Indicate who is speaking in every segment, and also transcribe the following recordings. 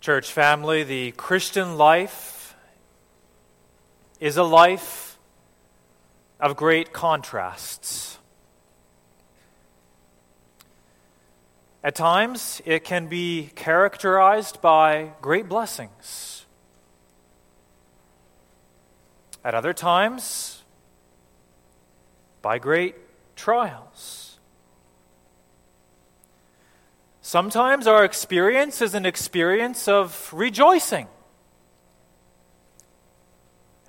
Speaker 1: Church family, the Christian life is a life of great contrasts. At times, it can be characterized by great blessings. At other times, by great trials. Sometimes our experience is an experience of rejoicing.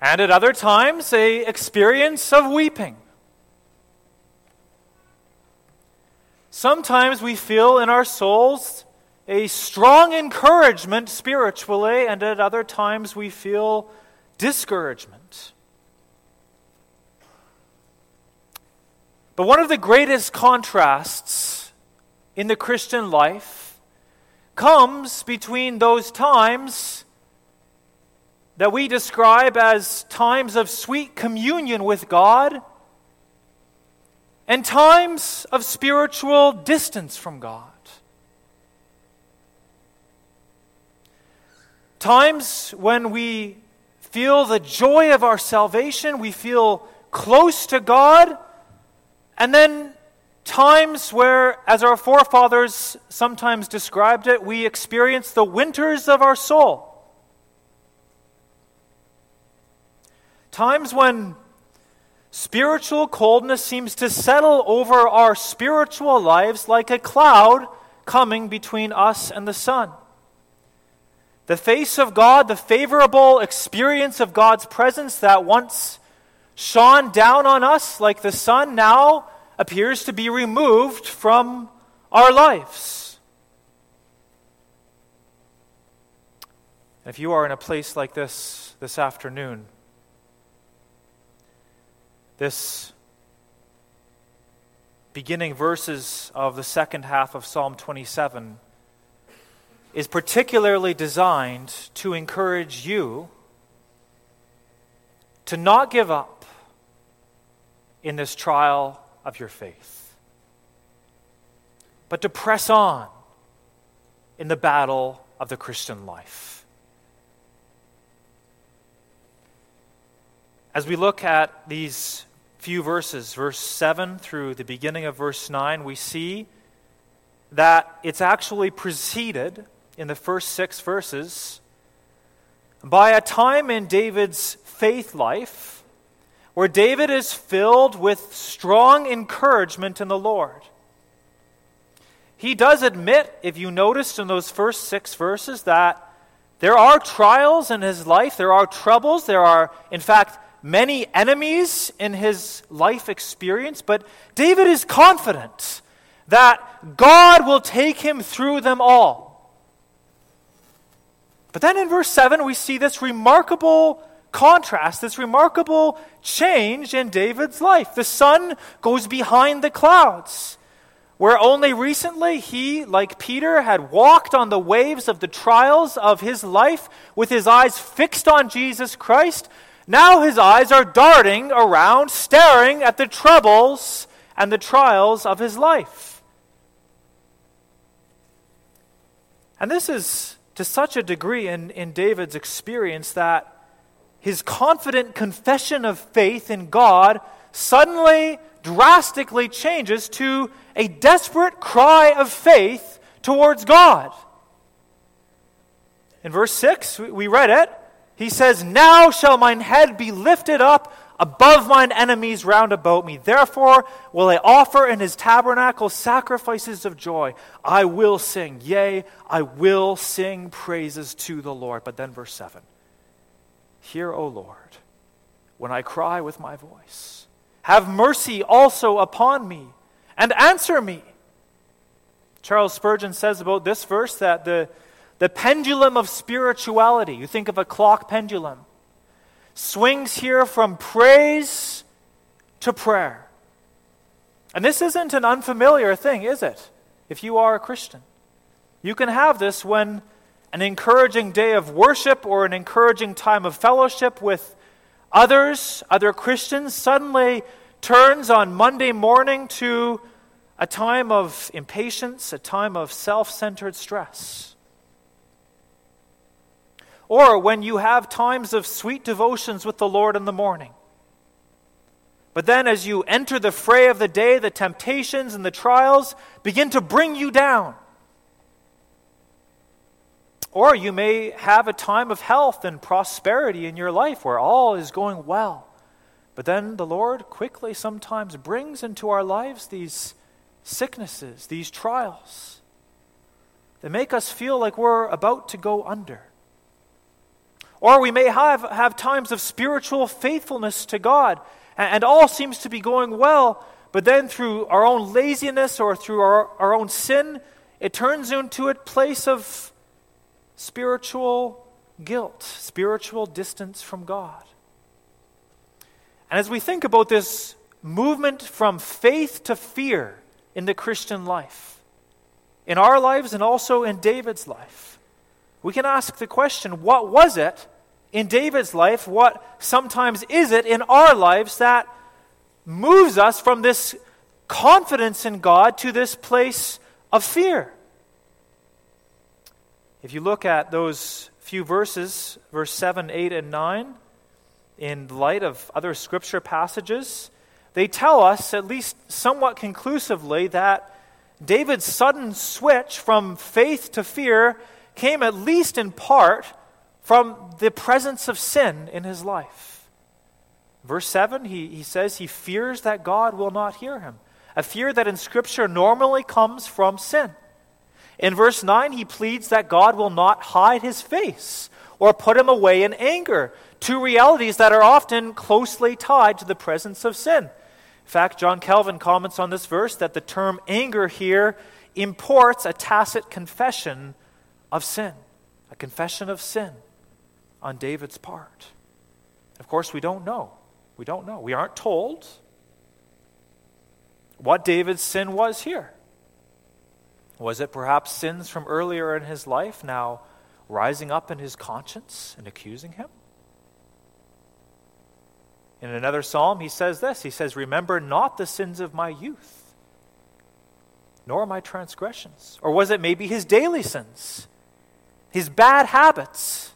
Speaker 1: And at other times, a experience of weeping. Sometimes we feel in our souls a strong encouragement spiritually, and at other times we feel discouragement. But one of the greatest contrasts in the Christian life comes between those times that we describe as times of sweet communion with God and times of spiritual distance from God. Times when we feel the joy of our salvation, we feel close to God, and then times where, as our forefathers sometimes described it, we experience the winters of our soul. Times when Spiritual coldness seems to settle over our spiritual lives like a cloud coming between us and the sun. The face of God, the favorable experience of God's presence that once shone down on us like the sun, now appears to be removed from our lives. If you are in a place like this this afternoon, this beginning verses of the second half of Psalm 27 is particularly designed to encourage you to not give up in this trial of your faith, but to press on in the battle of the Christian life. As we look at these few verses, verse 7 through the beginning of verse 9, we see that it's actually preceded in the first six verses by a time in David's faith life where David is filled with strong encouragement in the Lord. He does admit, if you noticed in those first six verses, that there are trials in his life, there are troubles, there are, in fact, many enemies in his life experience, but David is confident that God will take him through them all. But then in verse 7, we see this remarkable contrast, this remarkable change in David's life. The sun goes behind the clouds. Where only recently he, like Peter, had walked on the waves of the trials of his life with his eyes fixed on Jesus Christ, now his eyes are darting around, staring at the troubles and the trials of his life. And this is to such a degree in, in David's experience that his confident confession of faith in God suddenly, drastically changes to a desperate cry of faith towards God. In verse 6, we read it. He says, Now shall mine head be lifted up above mine enemies round about me. Therefore will I offer in his tabernacle sacrifices of joy. I will sing, yea, I will sing praises to the Lord. But then verse 7 Hear, O Lord, when I cry with my voice. Have mercy also upon me, and answer me. Charles Spurgeon says about this verse that the the pendulum of spirituality, you think of a clock pendulum, swings here from praise to prayer. And this isn't an unfamiliar thing, is it? If you are a Christian, you can have this when an encouraging day of worship or an encouraging time of fellowship with others, other Christians, suddenly turns on Monday morning to a time of impatience, a time of self centered stress. or when you have times of sweet devotions with the Lord in the morning. But then, as you enter the fray of the day, the temptations and the trials begin to bring you down. Or you may have a time of health and prosperity in your life where all is going well. But then the Lord quickly sometimes brings into our lives these sicknesses, these trials that make us feel like we're about to go under. Or we may have, have times of spiritual faithfulness to God, and, and all seems to be going well, but then through our own laziness or through our, our own sin, it turns into a place of spiritual guilt, spiritual distance from God. And as we think about this movement from faith to fear in the Christian life, in our lives and also in David's life, we can ask the question what was it in David's life? What sometimes is it in our lives that moves us from this confidence in God to this place of fear? If you look at those few verses, verse 7, 8, and 9, in light of other scripture passages, they tell us, at least somewhat conclusively, that David's sudden switch from faith to fear came at least in part from the presence of sin in his life. Verse 7, he, he says he fears that God will not hear him, a fear that in Scripture normally comes from sin. In verse 9, he pleads that God will not hide his face or put him away in anger, two realities that are often closely tied to the presence of sin. In fact, John Calvin comments on this verse that the term anger here imports a tacit confession of sin, a confession of sin on David's part. Of course, we don't know. We don't know. We aren't told what David's sin was here. Was it perhaps sins from earlier in his life now rising up in his conscience and accusing him? In another psalm, he says this He says, Remember not the sins of my youth, nor my transgressions. Or was it maybe his daily sins, his bad habits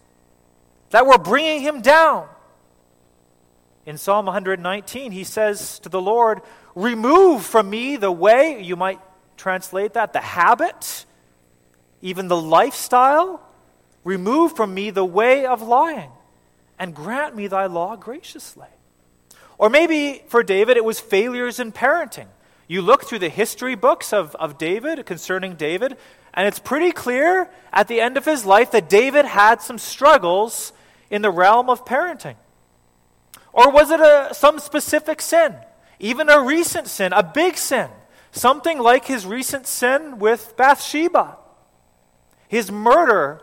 Speaker 1: that were bringing him down? In Psalm 119, he says to the Lord, Remove from me the way, you might translate that, the habit, even the lifestyle. Remove from me the way of lying, and grant me thy law graciously. Or maybe for David, it was failures in parenting. You look through the history books of, of David, concerning David, and it's pretty clear at the end of his life that David had some struggles in the realm of parenting. Or was it a, some specific sin? Even a recent sin, a big sin? Something like his recent sin with Bathsheba, his murder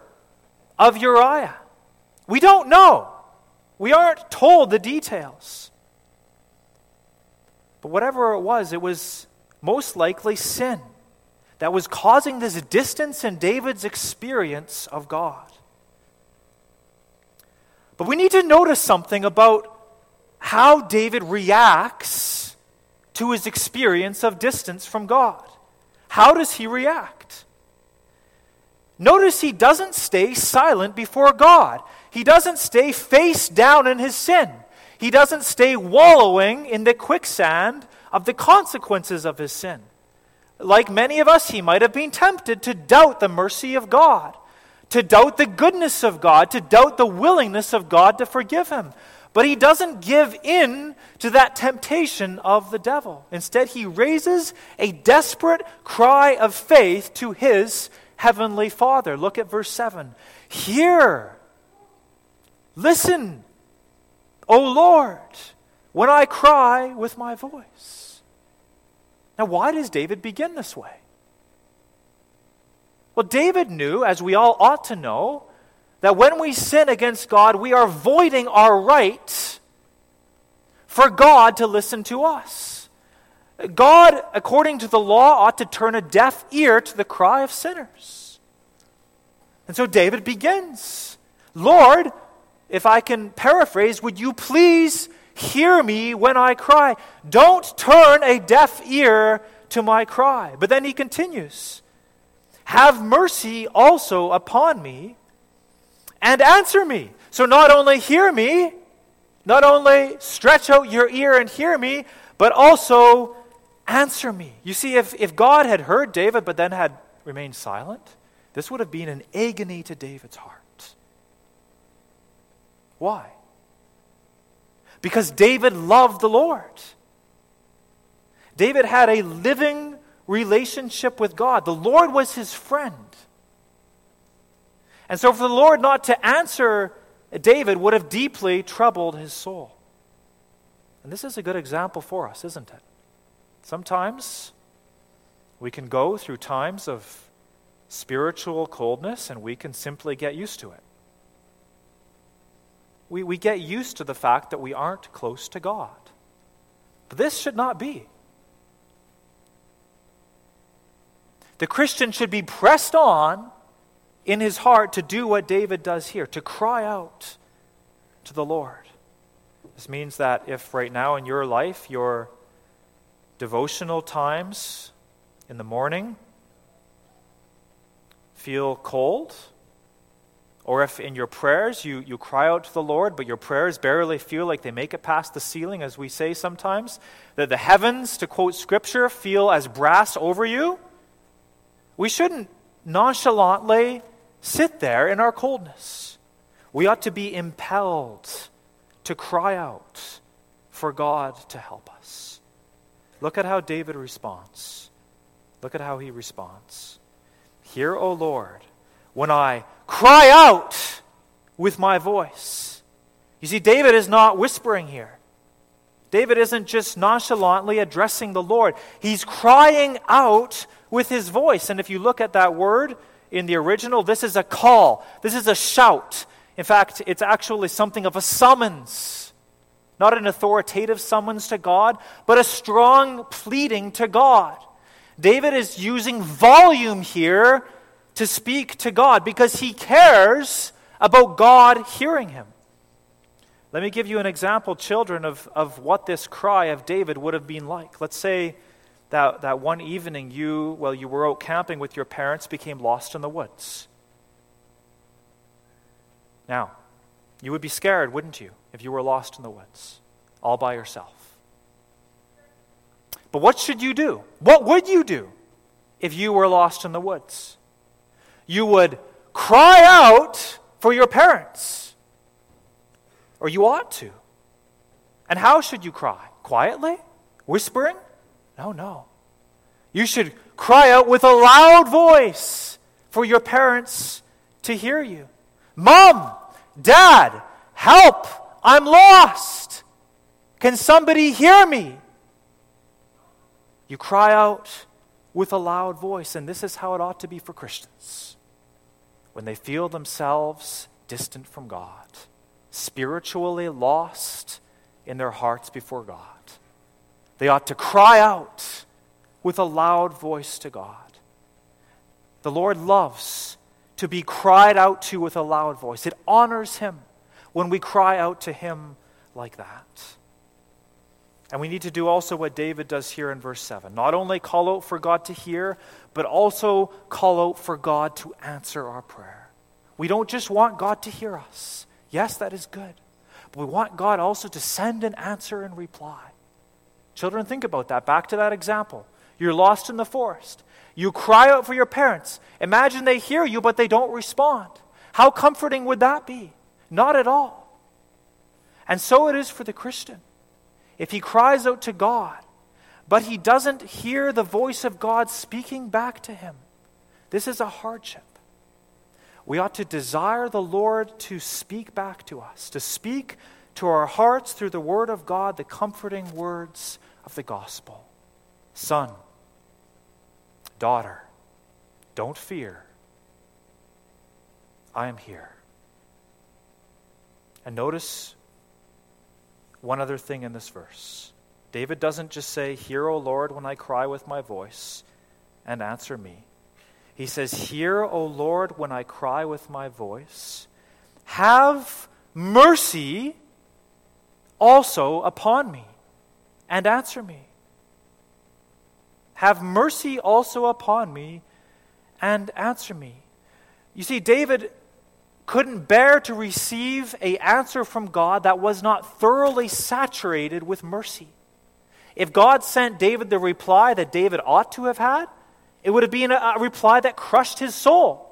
Speaker 1: of Uriah. We don't know. We aren't told the details. But whatever it was, it was most likely sin that was causing this distance in David's experience of God. But we need to notice something about how David reacts to his experience of distance from God. How does he react? Notice he doesn't stay silent before God. He doesn't stay face down in his sin. He doesn't stay wallowing in the quicksand of the consequences of his sin. Like many of us, he might have been tempted to doubt the mercy of God, to doubt the goodness of God, to doubt the willingness of God to forgive him. But he doesn't give in to that temptation of the devil. Instead, he raises a desperate cry of faith to his heavenly Father. Look at verse 7. Hear, listen, O Lord, when I cry with my voice. Now, why does David begin this way? Well, David knew, as we all ought to know, that when we sin against God, we are voiding our right for God to listen to us. God, according to the law, ought to turn a deaf ear to the cry of sinners. And so David begins Lord, if I can paraphrase, would you please hear me when I cry? Don't turn a deaf ear to my cry. But then he continues Have mercy also upon me and answer me. So not only hear me, not only stretch out your ear and hear me, but also answer me. You see, if, if God had heard David but then had remained silent, this would have been an agony to David's heart. Why? Because David loved the Lord. David had a living relationship with God. The Lord was his friend. And so, for the Lord not to answer David would have deeply troubled his soul. And this is a good example for us, isn't it? Sometimes we can go through times of spiritual coldness and we can simply get used to it. We, we get used to the fact that we aren't close to God. But this should not be. The Christian should be pressed on in his heart to do what David does here, to cry out to the Lord. This means that if right now in your life your devotional times in the morning feel cold, or if in your prayers you, you cry out to the Lord, but your prayers barely feel like they make it past the ceiling, as we say sometimes, that the heavens, to quote Scripture, feel as brass over you, we shouldn't nonchalantly sit there in our coldness. We ought to be impelled to cry out for God to help us. Look at how David responds. Look at how he responds. Hear, O Lord, when I cry out with my voice. You see, David is not whispering here. David isn't just nonchalantly addressing the Lord. He's crying out with his voice. And if you look at that word, in the original, this is a call, this is a shout. In fact, it's actually something of a summons. Not an authoritative summons to God, but a strong pleading to God. David is using volume here to speak to God because he cares about God hearing him. Let me give you an example, children, of, of what this cry of David would have been like. Let's say that, that one evening you, while you were out camping with your parents, became lost in the woods. Now, you would be scared, wouldn't you, if you were lost in the woods, all by yourself? But what should you do? What would you do if you were lost in the woods? You would cry out for your parents, or you ought to. And how should you cry? Quietly? Whispering? No, no. You should cry out with a loud voice for your parents to hear you. Mom, Dad, help! I'm lost! Can somebody hear me? You cry out with a loud voice, and this is how it ought to be for Christians. When they feel themselves distant from God, spiritually lost in their hearts before God. They ought to cry out with a loud voice to God. The Lord loves to be cried out to with a loud voice. It honors Him when we cry out to Him like that. And we need to do also what David does here in verse 7. Not only call out for God to hear, but also call out for God to answer our prayer. We don't just want God to hear us. Yes, that is good. But we want God also to send an answer and reply. Children, think about that. Back to that example. You're lost in the forest. You cry out for your parents. Imagine they hear you, but they don't respond. How comforting would that be? Not at all. And so it is for the Christian. If he cries out to God, but he doesn't hear the voice of God speaking back to him, this is a hardship. We ought to desire the Lord to speak back to us, to speak to our hearts through the Word of God the comforting words of the gospel. Son, daughter, don't fear. I am here. And notice one other thing in this verse. David doesn't just say, Hear, O Lord, when I cry with my voice, and answer me. He says, Hear, O Lord, when I cry with my voice. Have mercy also upon me and answer me. Have mercy also upon me and answer me. You see, David couldn't bear to receive a answer from God that was not thoroughly saturated with mercy. If God sent David the reply that David ought to have had, it would have been a, reply that crushed his soul.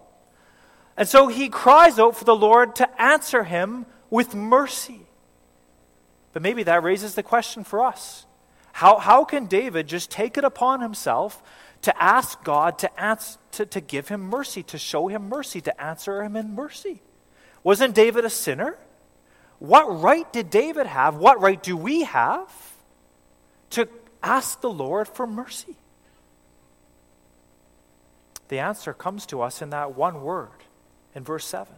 Speaker 1: And so he cries out for the Lord to answer him with mercy. But maybe that raises the question for us. How, how can David just take it upon himself to ask God to, ask, to, to give him mercy, to show him mercy, to answer him in mercy. Wasn't David a sinner? What right did David have? What right do we have to ask the Lord for mercy? The answer comes to us in that one word in verse 7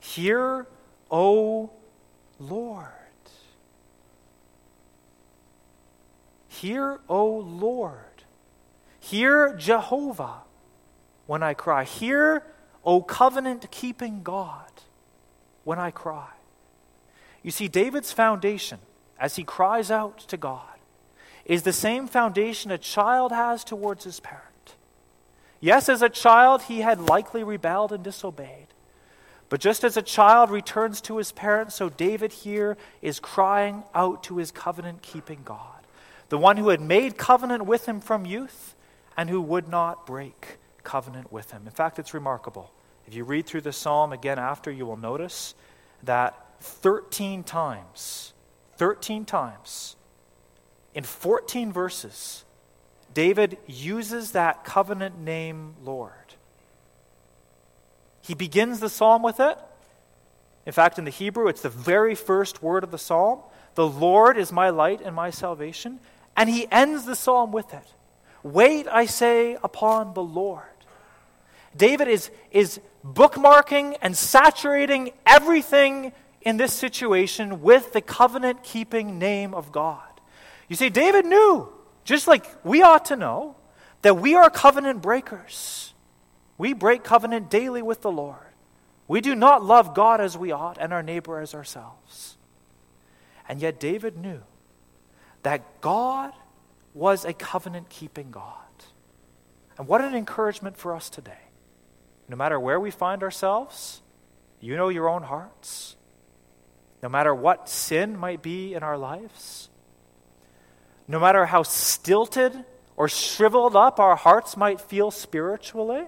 Speaker 1: Hear, O Lord. Hear, O Lord. Hear Jehovah when I cry. Hear, O covenant keeping God, when I cry. You see, David's foundation, as he cries out to God, is the same foundation a child has towards his parent. Yes, as a child, he had likely rebelled and disobeyed. But just as a child returns to his parents, so David here is crying out to his covenant keeping God, the one who had made covenant with him from youth and who would not break covenant with him. In fact, it's remarkable. If you read through the psalm again after, you will notice that 13 times, 13 times, in 14 verses, David uses that covenant name Lord. He begins the psalm with it. In fact, in the Hebrew, it's the very first word of the psalm. The Lord is my light and my salvation. And he ends the psalm with it. Wait, I say, upon the Lord. David is, is bookmarking and saturating everything in this situation with the covenant keeping name of God. You see, David knew, just like we ought to know, that we are covenant breakers. We break covenant daily with the Lord. We do not love God as we ought and our neighbor as ourselves. And yet, David knew that God was a covenant keeping God. And what an encouragement for us today. No matter where we find ourselves, you know your own hearts. No matter what sin might be in our lives, no matter how stilted or shriveled up our hearts might feel spiritually,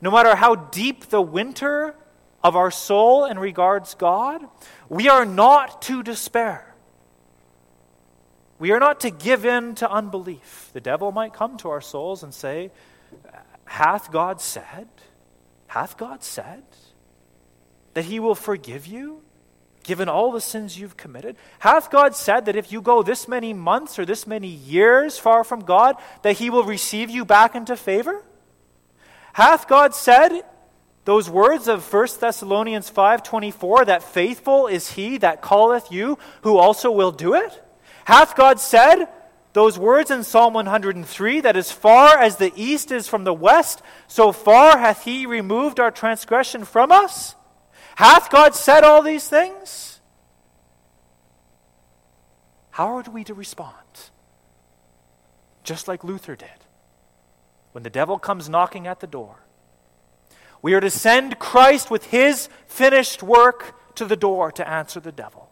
Speaker 1: no matter how deep the winter of our soul in regards God, we are not to despair. We are not to give in to unbelief. The devil might come to our souls and say, Hath God said? Hath God said that he will forgive you? given all the sins you've committed? Hath God said that if you go this many months or this many years far from God, that He will receive you back into favor? Hath God said those words of 1 Thessalonians 5:24 that faithful is he that calleth you who also will do it? Hath God said those words in Psalm 103 that as far as the east is from the west, so far hath he removed our transgression from us? Hath God said all these things? How are we to respond? Just like Luther did. When the devil comes knocking at the door, we are to send Christ with his finished work to the door to answer the devil.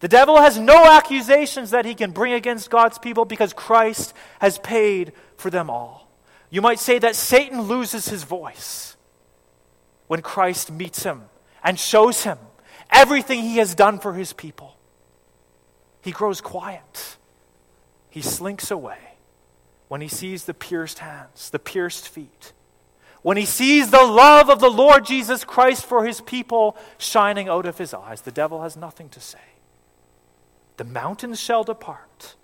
Speaker 1: The devil has no accusations that he can bring against God's people because Christ has paid for them all. You might say that Satan loses his voice when Christ meets him and shows him everything he has done for his people. He grows quiet, he slinks away when he sees the pierced hands, the pierced feet. When he sees the love of the Lord Jesus Christ for his people shining out of his eyes, the devil has nothing to say. The mountains shall depart,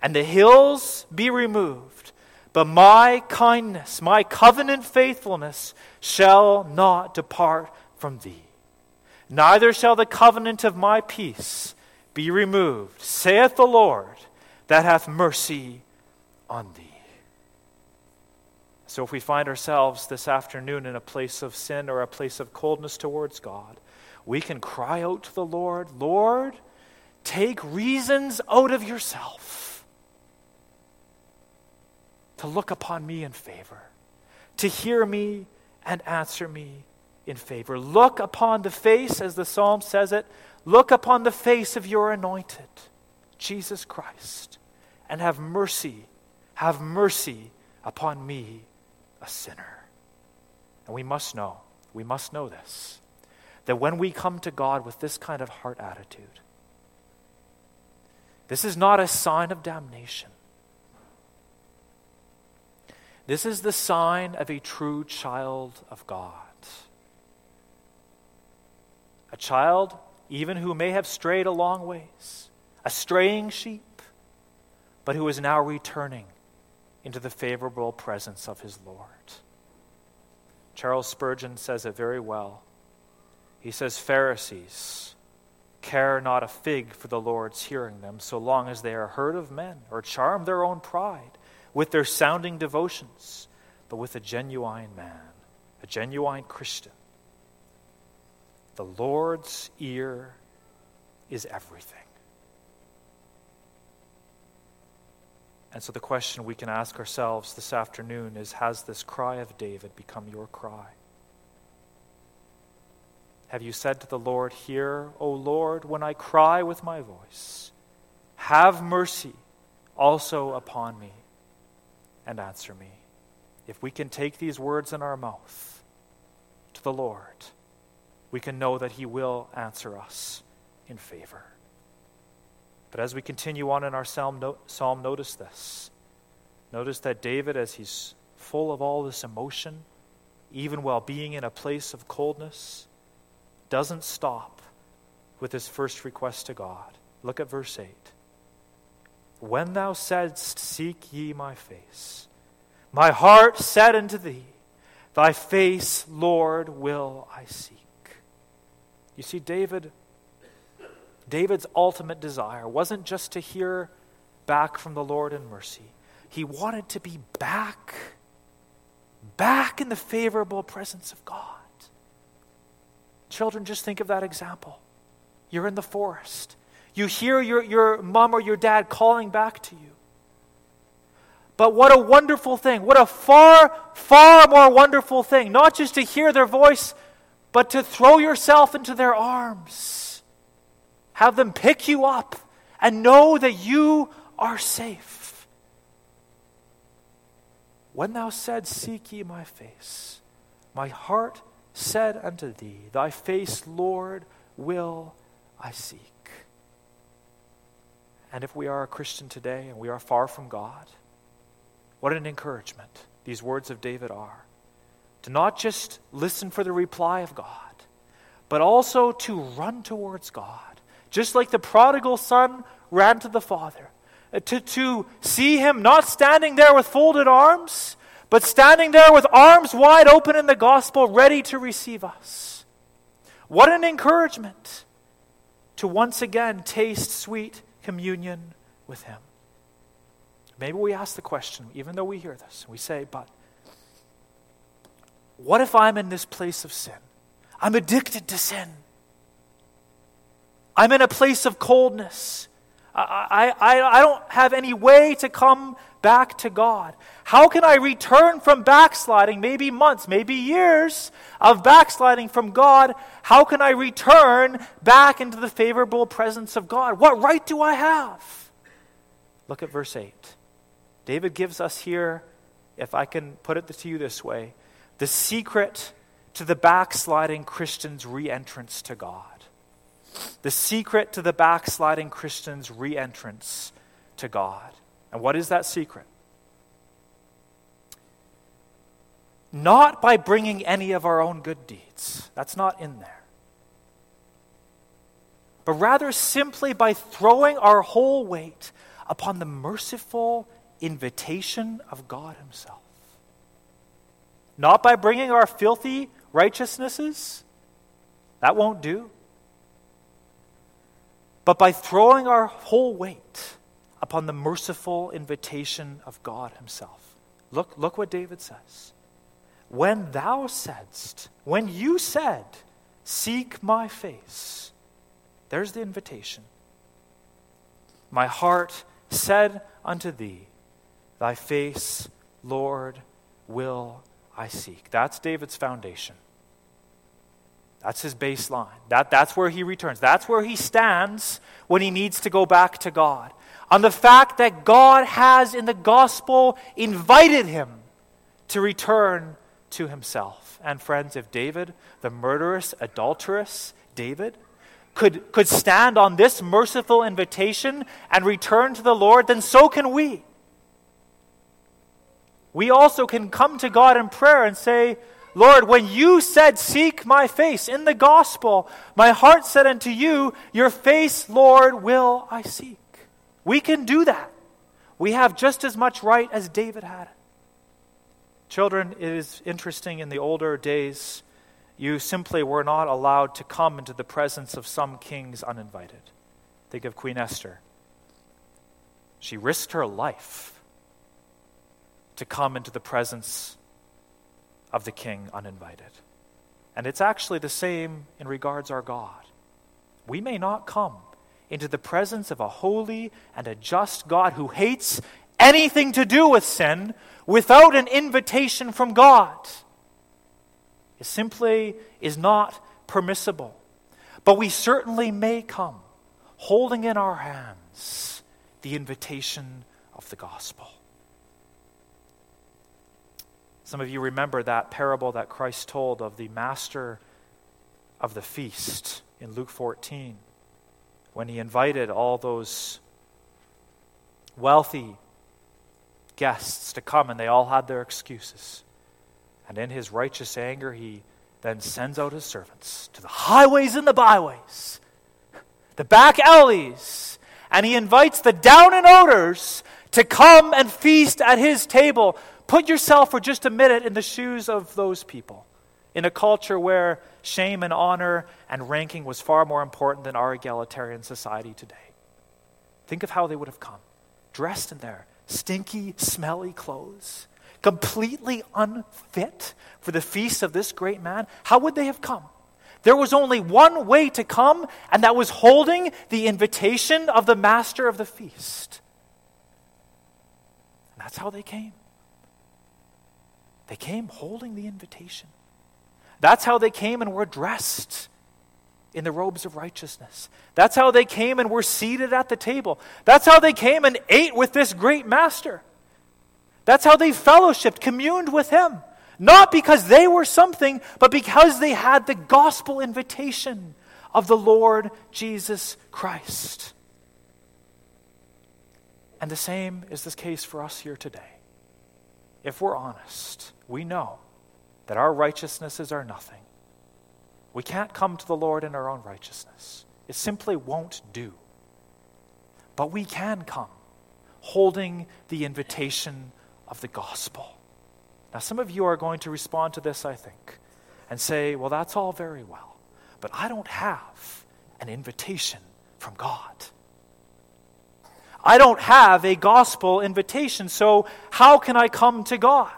Speaker 1: and the hills be removed, but my kindness, my covenant faithfulness shall not depart from thee. Neither shall the covenant of my peace be removed, saith the Lord, that hath mercy on thee. So, if we find ourselves this afternoon in a place of sin or a place of coldness towards God, we can cry out to the Lord, Lord, Take reasons out of yourself to look upon me in favor. to hear me and answer me in favor. Look upon the face, as the psalm says it, look upon the face of your anointed, Jesus Christ, and have mercy, have mercy upon me, a sinner. And we must know, we must know this, that when we come to God with this kind of heart attitude, this is not a sign of damnation. This is the sign of a true child of God. A child, even who may have strayed a long ways, a straying sheep, but who is now returning into the favorable presence of his Lord. Charles Spurgeon says it very well. He says, Pharisees care not a fig for the Lord's hearing them, so long as they are heard of men or charm their own pride with their sounding devotions, but with a genuine man, a genuine Christian. The Lord's ear is everything. And so the question we can ask ourselves this afternoon is Has this cry of David become your cry? Have you said to the Lord, Hear, O Lord, when I cry with my voice? Have mercy also upon me and answer me. If we can take these words in our mouth to the Lord, we can know that He will answer us in favor. But as we continue on in our psalm, no, psalm, notice this. Notice that David, as he's full of all this emotion, even while being in a place of coldness, doesn't stop with his first request to God. Look at verse 8. When thou saidst, Seek ye my face, my heart said unto thee, Thy face, Lord, will I seek. You see, David, David's ultimate desire wasn't just to hear back from the Lord in mercy. He wanted to be back, back in the favorable presence of God. Children, just think of that example. You're in the forest. You hear your, your mom or your dad calling back to you. But what a wonderful thing. What a far, far more wonderful thing. Not just to hear their voice, but to throw yourself into their arms. Have them pick you up and know that you are safe. When thou said, Seek ye my face, my heart said unto thee, Thy face, Lord, will I seek. And if we are a Christian today and we are far from God, what an encouragement these words of David are. To not just listen for the reply of God, but also to run towards God. Just like the prodigal son ran to the Father. Uh, to, to see him not standing there with folded arms, but standing there with arms wide open in the gospel, ready to receive us. What an encouragement to once again taste sweet communion with Him. Maybe we ask the question, even though we hear this, we say, but what if I'm in this place of sin? I'm addicted to sin. I'm in a place of coldness. I, I, I don't have any way to come back to God. How can I return from backsliding, maybe months, maybe years of backsliding from God? How can I return back into the favorable presence of God? What right do I have? Look at verse 8. David gives us here, if I can put it to you this way, the secret to the backsliding Christian's re entrance to God. The secret to the backsliding Christian's re entrance to God. And what is that secret? Not by bringing any of our own good deeds. That's not in there. But rather simply by throwing our whole weight upon the merciful invitation of God Himself. Not by bringing our filthy righteousnesses. That won't do. But by throwing our whole weight upon the merciful invitation of God Himself. Look, look what David says. When thou saidst, when you said, Seek my face, there's the invitation. My heart said unto thee, Thy face, Lord, will I seek. That's David's foundation. That's his baseline. That, that's where he returns. That's where he stands when he needs to go back to God. On the fact that God has in the gospel invited him to return to himself. And friends, if David, the murderous, adulterous David, could, could stand on this merciful invitation and return to the Lord, then so can we. We also can come to God in prayer and say, Lord, when you said, Seek my face in the gospel, my heart said unto you, Your face, Lord, will I seek. We can do that. We have just as much right as David had. Children, it is interesting in the older days, you simply were not allowed to come into the presence of some kings uninvited. Think of Queen Esther. She risked her life to come into the presence of the king uninvited. And it's actually the same in regards our God. We may not come into the presence of a holy and a just God who hates anything to do with sin without an invitation from God. It simply is not permissible. But we certainly may come holding in our hands the invitation of the gospel. Some of you remember that parable that Christ told of the master of the feast in Luke 14 when he invited all those wealthy guests to come and they all had their excuses. And in his righteous anger, he then sends out his servants to the highways and the byways, the back alleys, and he invites the down and outers to come and feast at his table Put yourself for just a minute in the shoes of those people in a culture where shame and honor and ranking was far more important than our egalitarian society today. Think of how they would have come, dressed in their stinky, smelly clothes, completely unfit for the feast of this great man. How would they have come? There was only one way to come, and that was holding the invitation of the master of the feast. And that's how they came. They came holding the invitation. That's how they came and were dressed in the robes of righteousness. That's how they came and were seated at the table. That's how they came and ate with this great master. That's how they fellowshipped, communed with him. Not because they were something, but because they had the gospel invitation of the Lord Jesus Christ. And the same is the case for us here today if we're honest, we know that our righteousnesses are nothing. We can't come to the Lord in our own righteousness, it simply won't do. But we can come holding the invitation of the gospel. Now, some of you are going to respond to this, I think, and say, well, that's all very well, but I don't have an invitation from God. I don't have a gospel invitation, so how can I come to God?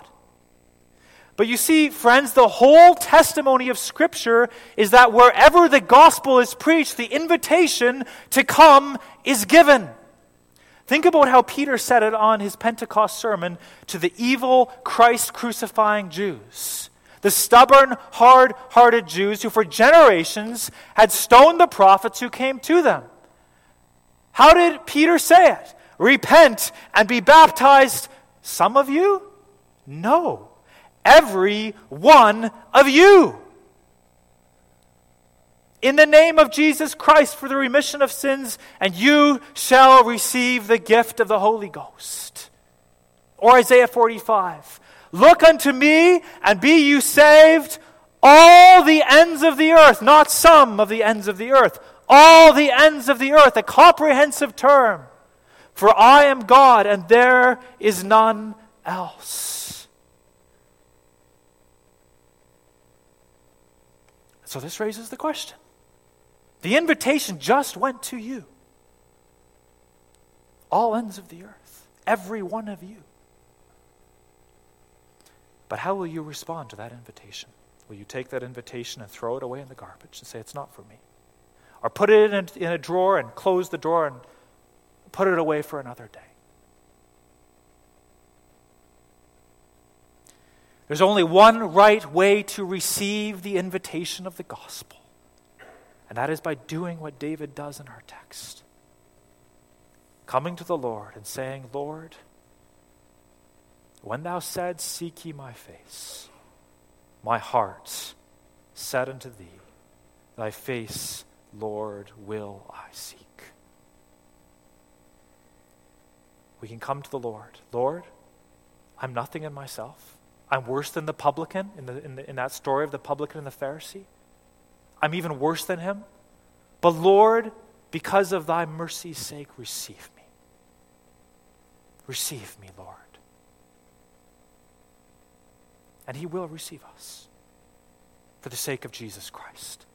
Speaker 1: But you see, friends, the whole testimony of Scripture is that wherever the gospel is preached, the invitation to come is given. Think about how Peter said it on his Pentecost sermon to the evil Christ crucifying Jews. The stubborn, hard hearted Jews who for generations had stoned the prophets who came to them. How did Peter say it? Repent and be baptized, some of you? No, every one of you. In the name of Jesus Christ for the remission of sins, and you shall receive the gift of the Holy Ghost. Or Isaiah 45 Look unto me and be you saved, all the ends of the earth, not some of the ends of the earth all the ends of the earth, a comprehensive term. For I am God, and there is none else. So this raises the question. The invitation just went to you. All ends of the earth, every one of you. But how will you respond to that invitation? Will you take that invitation and throw it away in the garbage and say, It's not for me? Or put it in a, in a drawer and close the drawer and put it away for another day. There's only one right way to receive the invitation of the gospel, and that is by doing what David does in our text coming to the Lord and saying, Lord, when thou said, Seek ye my face, my heart said unto thee, Thy face, Lord, will I seek. We can come to the Lord. Lord, I'm nothing in myself. I'm worse than the publican in, the, in, the, in that story of the publican and the Pharisee. I'm even worse than him. But Lord, because of thy mercy's sake, receive me. Receive me, Lord. And he will receive us for the sake of Jesus Christ.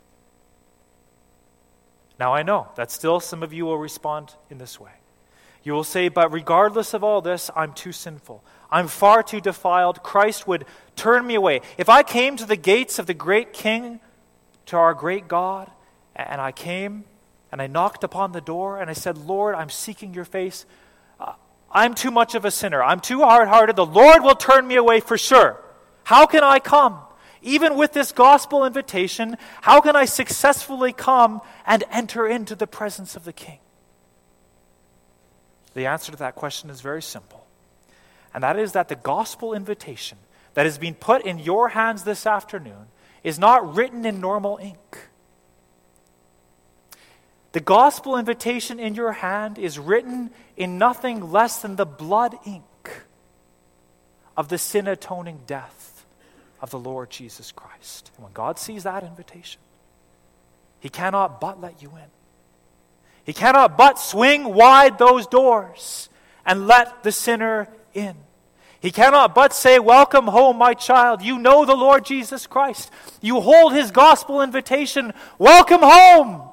Speaker 1: Now, I know that still some of you will respond in this way. You will say, But regardless of all this, I'm too sinful. I'm far too defiled. Christ would turn me away. If I came to the gates of the great King, to our great God, and I came and I knocked upon the door and I said, Lord, I'm seeking your face. Uh, I'm too much of a sinner. I'm too hard hearted. The Lord will turn me away for sure. How can I come? Even with this gospel invitation, how can I successfully come and enter into the presence of the King? The answer to that question is very simple. And that is that the gospel invitation that has been put in your hands this afternoon is not written in normal ink. The gospel invitation in your hand is written in nothing less than the blood ink of the sin atoning death of the Lord Jesus Christ. And when God sees that invitation, He cannot but let you in. He cannot but swing wide those doors and let the sinner in. He cannot but say, Welcome home, my child. You know the Lord Jesus Christ. You hold his gospel invitation. Welcome home.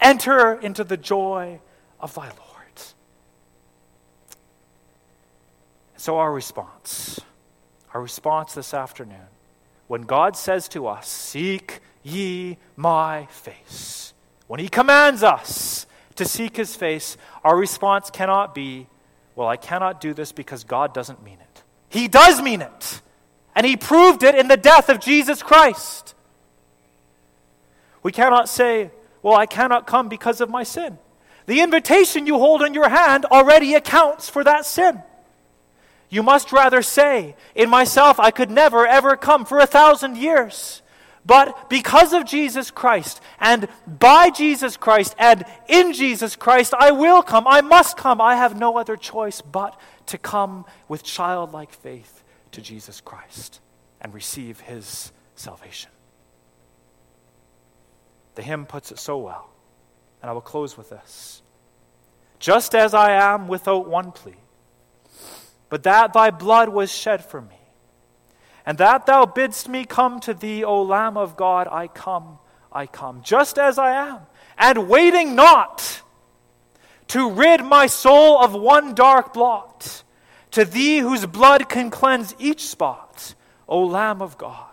Speaker 1: Enter into the joy of thy Lord. So, our response, our response this afternoon when God says to us, Seek ye my face, when He commands us to seek His face, our response cannot be, Well, I cannot do this because God doesn't mean it. He does mean it, and He proved it in the death of Jesus Christ. We cannot say, Well, I cannot come because of my sin. The invitation you hold in your hand already accounts for that sin. You must rather say, In myself I could never, ever come for a thousand years. But because of Jesus Christ, and by Jesus Christ, and in Jesus Christ, I will come. I must come. I have no other choice but to come with childlike faith to Jesus Christ and receive his salvation. The hymn puts it so well, and I will close with this. Just as I am without one plea but that thy blood was shed for me. And that thou bidst me come to thee, O Lamb of God, I come, I come, just as I am, and waiting not to rid my soul of one dark blot, to thee whose blood can cleanse each spot, O Lamb of God,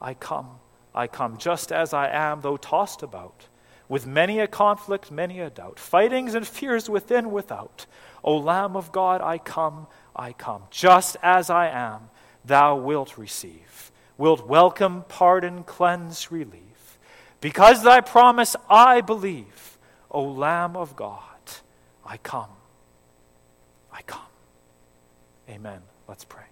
Speaker 1: I come, I come, just as I am, though tossed about, with many a conflict, many a doubt, fightings and fears within, without. O Lamb of God, I come, I come. Just as I am, thou wilt receive, wilt welcome, pardon, cleanse, relief. Because thy promise I believe, O Lamb of God, I come. I come. Amen. Let's pray.